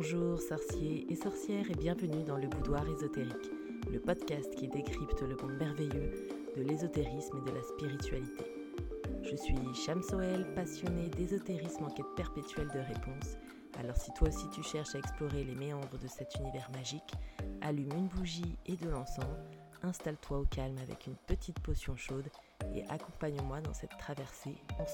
Bonjour sorciers et sorcières et bienvenue dans le boudoir ésotérique, le podcast qui décrypte le monde merveilleux de l'ésotérisme et de la spiritualité. Je suis Soel, passionnée d'ésotérisme en quête perpétuelle de réponses. Alors si toi aussi tu cherches à explorer les méandres de cet univers magique, allume une bougie et de l'encens, installe-toi au calme avec une petite potion chaude et accompagne-moi dans cette traversée en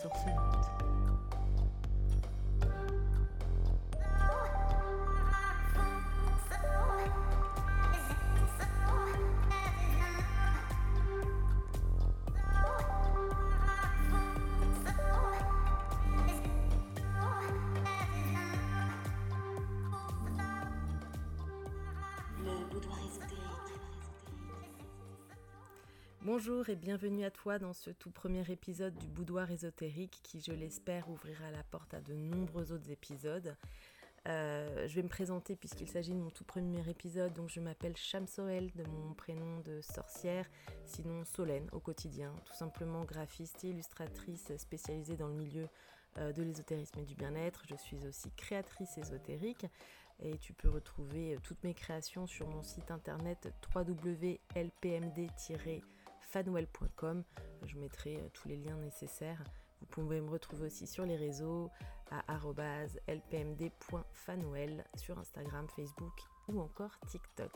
Bonjour et bienvenue à toi dans ce tout premier épisode du Boudoir ésotérique qui, je l'espère, ouvrira la porte à de nombreux autres épisodes. Euh, je vais me présenter puisqu'il s'agit de mon tout premier épisode, donc je m'appelle Shamsoel de mon prénom de sorcière, sinon Solène au quotidien, tout simplement graphiste et illustratrice spécialisée dans le milieu euh, de l'ésotérisme et du bien-être. Je suis aussi créatrice ésotérique et tu peux retrouver euh, toutes mes créations sur mon site internet www.lpmd- fanwell.com. Je mettrai euh, tous les liens nécessaires. Vous pouvez me retrouver aussi sur les réseaux à lpmd.fanwell sur Instagram, Facebook ou encore TikTok.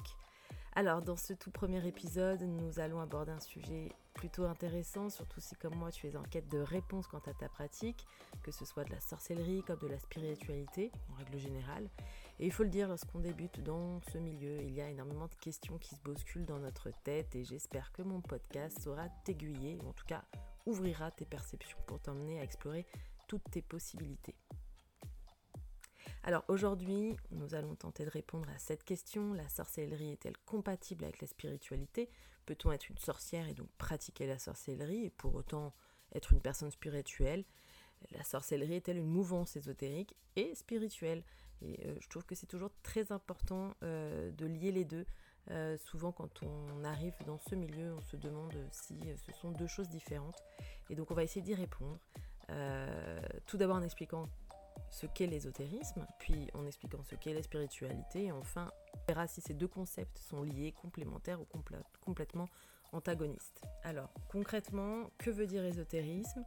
Alors, dans ce tout premier épisode, nous allons aborder un sujet plutôt intéressant, surtout si comme moi tu es en quête de réponses quant à ta pratique, que ce soit de la sorcellerie comme de la spiritualité en règle générale. Et il faut le dire, lorsqu'on débute dans ce milieu, il y a énormément de questions qui se bousculent dans notre tête et j'espère que mon podcast saura t'aiguiller, ou en tout cas ouvrira tes perceptions pour t'emmener à explorer toutes tes possibilités. Alors aujourd'hui, nous allons tenter de répondre à cette question. La sorcellerie est-elle compatible avec la spiritualité? Peut-on être une sorcière et donc pratiquer la sorcellerie et pour autant être une personne spirituelle? La sorcellerie est-elle une mouvance ésotérique et spirituelle? Et euh, je trouve que c'est toujours très important euh, de lier les deux. Euh, souvent quand on arrive dans ce milieu, on se demande si ce sont deux choses différentes. Et donc on va essayer d'y répondre. tout d'abord en expliquant ce qu'est l'ésotérisme, puis en expliquant ce qu'est la spiritualité, et enfin, on verra si ces deux concepts sont liés, complémentaires ou complètement antagonistes. Alors, concrètement, que veut dire ésotérisme?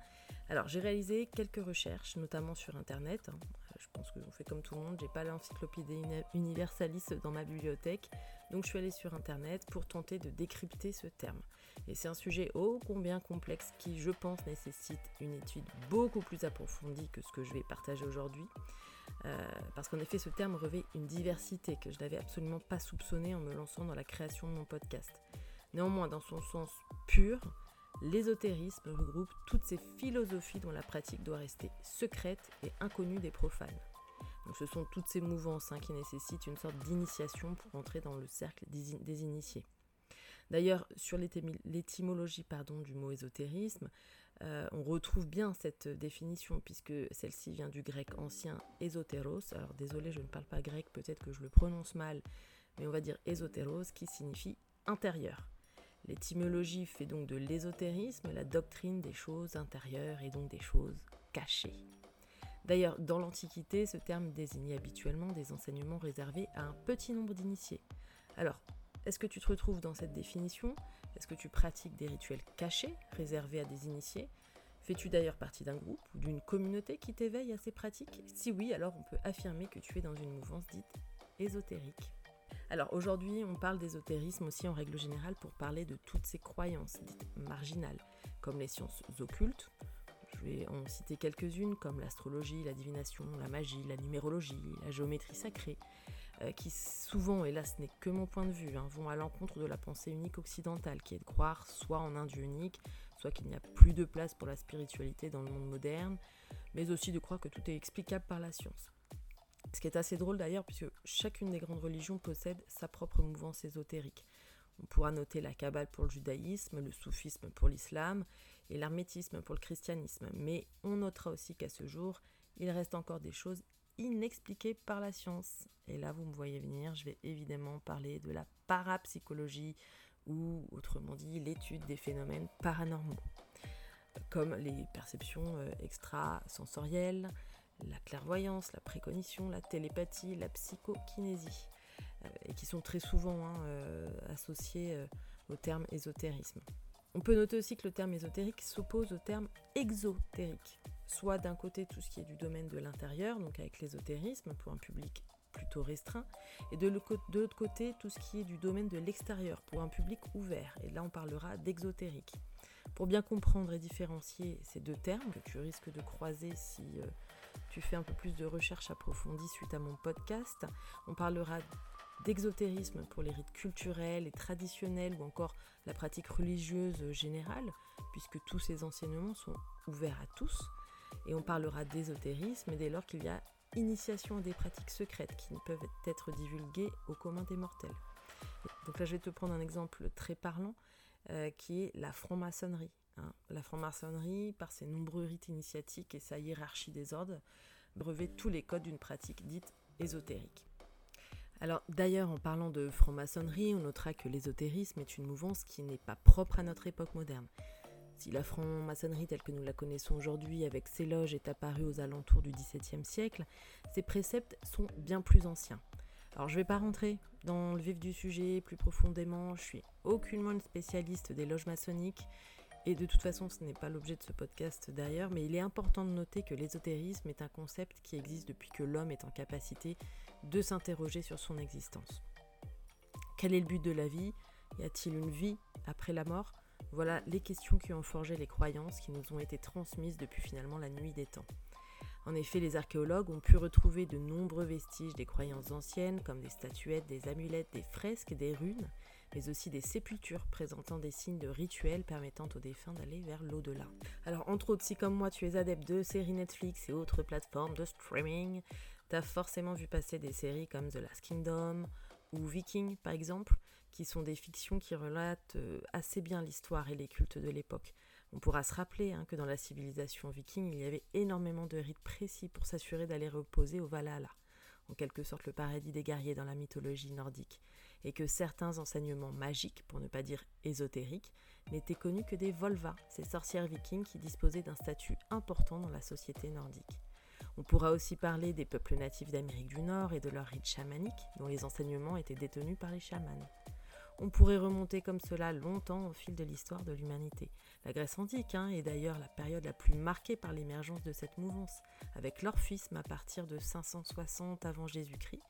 Alors, j'ai réalisé quelques recherches, notamment sur Internet. Hein. Je pense que j'en fais comme tout le monde, j'ai pas l'encyclopédie universalis dans ma bibliothèque, donc je suis allée sur Internet pour tenter de décrypter ce terme. Et c'est un sujet ô combien complexe qui, je pense, nécessite une étude beaucoup plus approfondie que ce que je vais partager aujourd'hui. Euh, parce qu'en effet, ce terme revêt une diversité que je n'avais absolument pas soupçonnée en me lançant dans la création de mon podcast. Néanmoins, dans son sens pur, l'ésotérisme regroupe toutes ces philosophies dont la pratique doit rester secrète et inconnue des profanes. Ce sont toutes ces mouvances hein, qui nécessitent une sorte d'initiation pour entrer dans le cercle des initiés. D'ailleurs, sur l'étymologie du mot ésotérisme, euh, on retrouve bien cette définition puisque celle-ci vient du grec ancien ésotéros. Alors désolé, je ne parle pas grec, peut-être que je le prononce mal, mais on va dire ésotéros qui signifie intérieur. L'étymologie fait donc de l'ésotérisme la doctrine des choses intérieures et donc des choses cachées. D'ailleurs, dans l'Antiquité, ce terme désignait habituellement des enseignements réservés à un petit nombre d'initiés. Alors, est-ce que tu te retrouves dans cette définition? Est-ce que tu pratiques des rituels cachés, réservés à des initiés? Fais-tu d'ailleurs partie d'un groupe ou d'une communauté qui t'éveille à ces pratiques? Si oui, alors on peut affirmer que tu es dans une mouvance dite ésotérique. Alors aujourd'hui, on parle d'ésotérisme aussi en règle générale pour parler de toutes ces croyances dites marginales, comme les sciences occultes. Je vais en citer quelques-unes comme l'astrologie, la divination, la magie, la numérologie, la géométrie sacrée, euh, qui souvent, et là ce n'est que mon point de vue, hein, vont à l'encontre de la pensée unique occidentale, qui est de croire soit en un Dieu unique, soit qu'il n'y a plus de place pour la spiritualité dans le monde moderne, mais aussi de croire que tout est explicable par la science. Ce qui est assez drôle d'ailleurs, puisque chacune des grandes religions possède sa propre mouvance ésotérique. On pourra noter la Kabbale pour le judaïsme, le soufisme pour l'islam et l'hermétisme pour le christianisme. Mais on notera aussi qu'à ce jour, il reste encore des choses inexpliquées par la science. Et là, vous me voyez venir, je vais évidemment parler de la parapsychologie ou autrement dit l'étude des phénomènes paranormaux, comme les perceptions euh, extrasensorielles, la clairvoyance, la précognition, la télépathie, la psychokinésie, euh, qui sont très souvent hein, euh, associés euh, au terme ésotérisme. On peut noter aussi que le terme ésotérique s'oppose au terme exotérique, soit d'un côté tout ce qui est du domaine de l'intérieur, donc avec l'ésotérisme pour un public plutôt restreint, et de l'autre côté tout ce qui est du domaine de l'extérieur pour un public ouvert, et là on parlera d'exotérique. Pour bien comprendre et différencier ces deux termes que tu risques de croiser si tu fais un peu plus de recherche approfondie suite à mon podcast, on parlera d'exotérisme pour les rites culturels et traditionnels ou encore la pratique religieuse générale, puisque tous ces enseignements sont ouverts à tous. Et on parlera d'ésotérisme dès lors qu'il y a initiation à des pratiques secrètes qui ne peuvent être divulguées aux commun des mortels. Donc là, je vais te prendre un exemple très parlant euh, qui est la franc-maçonnerie. Hein. La franc-maçonnerie, par ses nombreux rites initiatiques et sa hiérarchie des ordres, brevet tous les codes d'une pratique dite ésotérique. Alors d'ailleurs, en parlant de franc-maçonnerie, on notera que l'ésotérisme est une mouvance qui n'est pas propre à notre époque moderne. Si la franc-maçonnerie telle que nous la connaissons aujourd'hui avec ses loges est apparue aux alentours du XVIIe siècle, ses préceptes sont bien plus anciens. Alors je ne vais pas rentrer dans le vif du sujet plus profondément, je suis aucunement une spécialiste des loges maçonniques et de toute façon ce n'est pas l'objet de ce podcast d'ailleurs, mais il est important de noter que l'ésotérisme est un concept qui existe depuis que l'homme est en capacité de s'interroger sur son existence. Quel est le but de la vie? Y a-t-il une vie après la mort? Voilà les questions qui ont forgé les croyances qui nous ont été transmises depuis finalement la nuit des temps. En effet, les archéologues ont pu retrouver de nombreux vestiges des croyances anciennes, comme des statuettes, des amulettes, des fresques, des runes, mais aussi des sépultures présentant des signes de rituels permettant aux défunts d'aller vers l'au-delà. Alors, entre autres, si comme moi tu es adepte de séries Netflix et autres plateformes de streaming, t'as forcément vu passer des séries comme The Last Kingdom ou Viking par exemple, qui sont des fictions qui relatent euh, assez bien l'histoire et les cultes de l'époque. On pourra se rappeler hein, que dans la civilisation viking, il y avait énormément de rites précis pour s'assurer d'aller reposer au Valhalla, en quelque sorte le paradis des guerriers dans la mythologie nordique, et que certains enseignements magiques, pour ne pas dire ésotériques, n'étaient connus que des Volva, ces sorcières vikings qui disposaient d'un statut important dans la société nordique. On pourra aussi parler des peuples natifs d'Amérique du Nord et de leurs rites chamaniques, dont les enseignements étaient détenus par les chamans. On pourrait remonter comme cela longtemps au fil de l'histoire de l'humanité. La Grèce antique hein, est d'ailleurs la période la plus marquée par l'émergence de cette mouvance, avec l'orphisme à partir de 560 avant Jésus-Christ,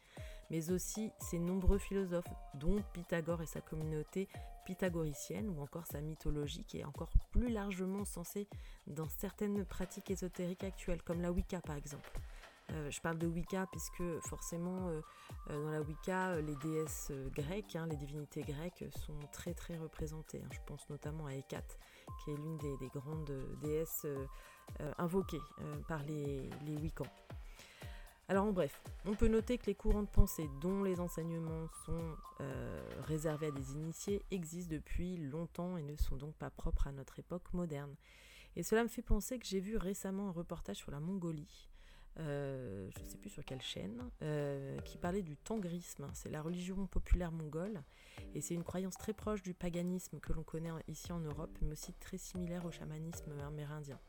mais aussi ses nombreux philosophes, dont Pythagore et sa communauté pythagoricienne, ou encore sa mythologie qui est encore plus largement censée dans certaines pratiques ésotériques actuelles, comme la Wicca par exemple. Euh, je parle de Wicca puisque forcément euh, euh, dans la Wicca, les déesses grecques, hein, les divinités grecques sont très très représentées. Hein. Je pense notamment à Hécate, qui est l'une des, grandes déesses invoquées par les, les Wiccans. Alors en bref, on peut noter que les courants de pensée dont les enseignements sont euh, réservés à des initiés existent depuis longtemps et ne sont donc pas propres à notre époque moderne. Et cela me fait penser que j'ai vu récemment un reportage sur la Mongolie, euh, je ne sais plus sur quelle chaîne, euh, qui parlait du tangrisme. C'est la religion populaire mongole et c'est une croyance très proche du paganisme que l'on connaît ici en Europe, mais aussi très similaire au chamanisme amérindien.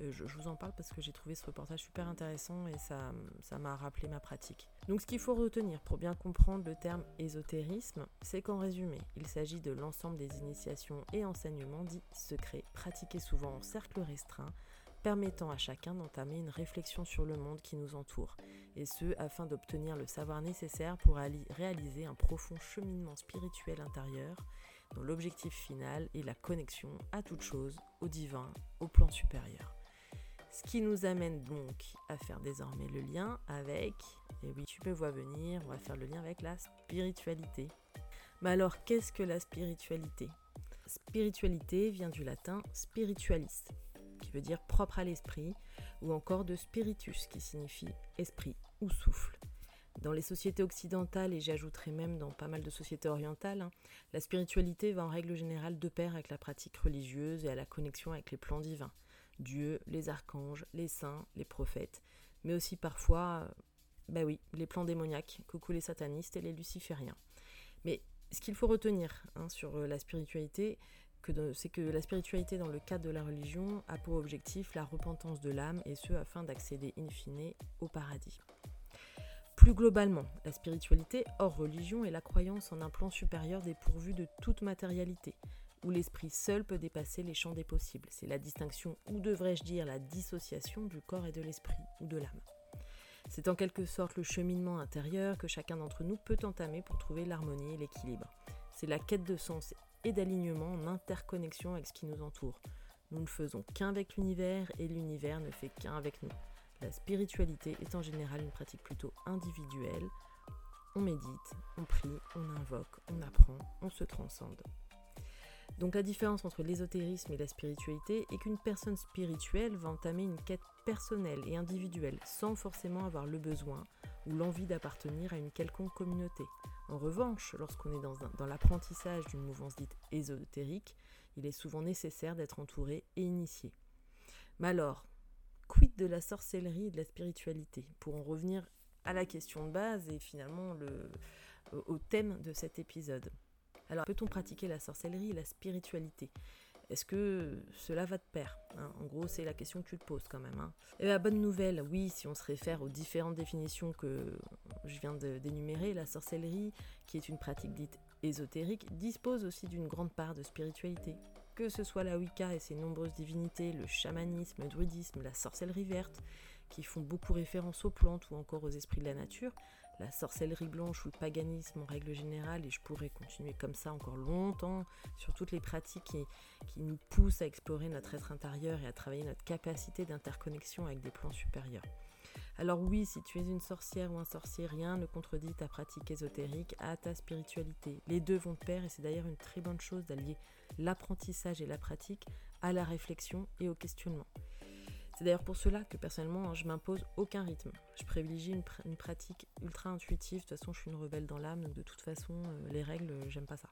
Euh, je, vous en parle parce que j'ai trouvé ce reportage super intéressant et ça, ça m'a rappelé ma pratique. Donc ce qu'il faut retenir pour bien comprendre le terme ésotérisme, c'est qu'en résumé, il s'agit de l'ensemble des initiations et enseignements dits secrets, pratiqués souvent en cercle restreint, permettant à chacun d'entamer une réflexion sur le monde qui nous entoure, et ce afin d'obtenir le savoir nécessaire pour réaliser un profond cheminement spirituel intérieur, dont l'objectif final est la connexion à toute chose, au divin, au plan supérieur. Ce qui nous amène donc à faire désormais le lien avec, et oui tu me vois venir, on va faire le lien avec la spiritualité. Mais alors qu'est-ce que la spiritualité? Spiritualité vient du latin spiritualis, veut dire propre à l'esprit, ou encore de spiritus, qui signifie esprit ou souffle. Dans les sociétés occidentales, et j'ajouterai même dans pas mal de sociétés orientales, hein, la spiritualité va en règle générale de pair avec la pratique religieuse et à la connexion avec les plans divins. Dieu, les archanges, les saints, les prophètes, mais aussi parfois, ben oui, les plans démoniaques, coucou les satanistes et les lucifériens. Mais ce qu'il faut retenir hein, sur euh, la spiritualité, c'est que la spiritualité dans le cadre de la religion a pour objectif la repentance de l'âme et ce afin d'accéder in fine au paradis. Plus globalement, la spiritualité hors religion est la croyance en un plan supérieur dépourvu de toute matérialité, où l'esprit seul peut dépasser les champs des possibles. C'est la distinction, ou devrais-je dire la dissociation du corps et de l'esprit, ou de l'âme. C'est en quelque sorte le cheminement intérieur que chacun d'entre nous peut entamer pour trouver l'harmonie et l'équilibre. C'est la quête de sens et d'alignement en interconnexion avec ce qui nous entoure. Nous ne faisons qu'un avec l'univers et l'univers ne fait qu'un avec nous. La spiritualité est en général une pratique plutôt individuelle. On médite, on prie, on invoque, on apprend, on se transcende. Donc la différence entre l'ésotérisme et la spiritualité est qu'une personne spirituelle va entamer une quête personnelle et individuelle sans forcément avoir le besoin ou l'envie d'appartenir à une quelconque communauté. En revanche, lorsqu'on est dans, l'apprentissage d'une mouvance dite ésotérique, il est souvent nécessaire d'être entouré et initié. Mais alors, quid de la sorcellerie et de la spiritualité? Pour en revenir à la question de base et finalement le, au thème de cet épisode. Alors, peut-on pratiquer la sorcellerie et la spiritualité? Est-ce que cela va de pair hein? En gros, c'est la question que tu te poses quand même. Hein. Et la bonne nouvelle, oui, si on se réfère aux différentes définitions que je viens d'énumérer, la sorcellerie, qui est une pratique dite ésotérique, dispose aussi d'une grande part de spiritualité. Que ce soit la Wicca et ses nombreuses divinités, le chamanisme, le druidisme, la sorcellerie verte, qui font beaucoup référence aux plantes ou encore aux esprits de la nature, la sorcellerie blanche ou le paganisme en règle générale, et je pourrais continuer comme ça encore longtemps sur toutes les pratiques qui, nous poussent à explorer notre être intérieur et à travailler notre capacité d'interconnexion avec des plans supérieurs. Alors oui, si tu es une sorcière ou un sorcier, rien ne contredit ta pratique ésotérique à ta spiritualité. Les deux vont de pair et c'est d'ailleurs une très bonne chose d'allier l'apprentissage et la pratique à la réflexion et au questionnement. C'est d'ailleurs pour cela que personnellement, hein, je m'impose aucun rythme. Je privilégie une, pratique ultra intuitive. De toute façon, je suis une rebelle dans l'âme, donc de toute façon, euh, les règles, euh, j'aime pas ça.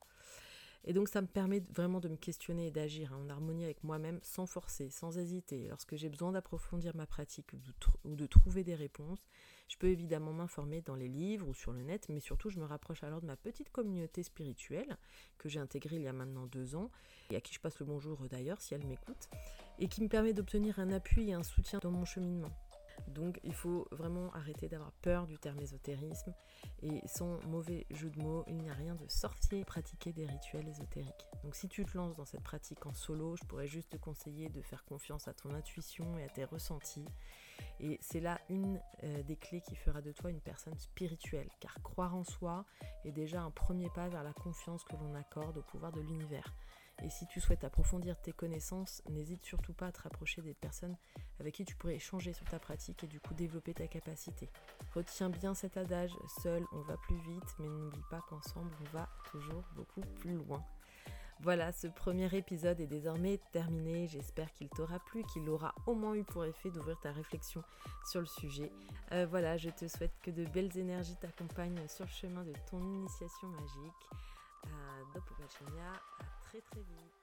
Et donc ça me permet vraiment de me questionner et d'agir hein, en harmonie avec moi-même sans forcer, sans hésiter. Lorsque j'ai besoin d'approfondir ma pratique ou de, trouver des réponses, je peux évidemment m'informer dans les livres ou sur le net, mais surtout je me rapproche alors de ma petite communauté spirituelle que j'ai intégrée il y a maintenant deux ans et à qui je passe le bonjour d'ailleurs si elle m'écoute, et qui me permet d'obtenir un appui et un soutien dans mon cheminement. Donc il faut vraiment arrêter d'avoir peur du terme ésotérisme et sans mauvais jeu de mots, il n'y a rien de sorcier pratiquer des rituels ésotériques. Donc si tu te lances dans cette pratique en solo, je pourrais juste te conseiller de faire confiance à ton intuition et à tes ressentis. Et c'est là une euh, des clés qui fera de toi une personne spirituelle, car croire en soi est déjà un premier pas vers la confiance que l'on accorde au pouvoir de l'univers. Et si tu souhaites approfondir tes connaissances, n'hésite surtout pas à te rapprocher des personnes avec qui tu pourrais échanger sur ta pratique et du coup développer ta capacité. Retiens bien cet adage, seul on va plus vite, mais n'oublie pas qu'ensemble on va toujours beaucoup plus loin. Voilà, ce premier épisode est désormais terminé. J'espère qu'il t'aura plu, qu'il aura au moins eu pour effet d'ouvrir ta réflexion sur le sujet. Euh, voilà, je te souhaite que de belles énergies t'accompagnent sur le chemin de ton initiation magique. Dopo à très très vite.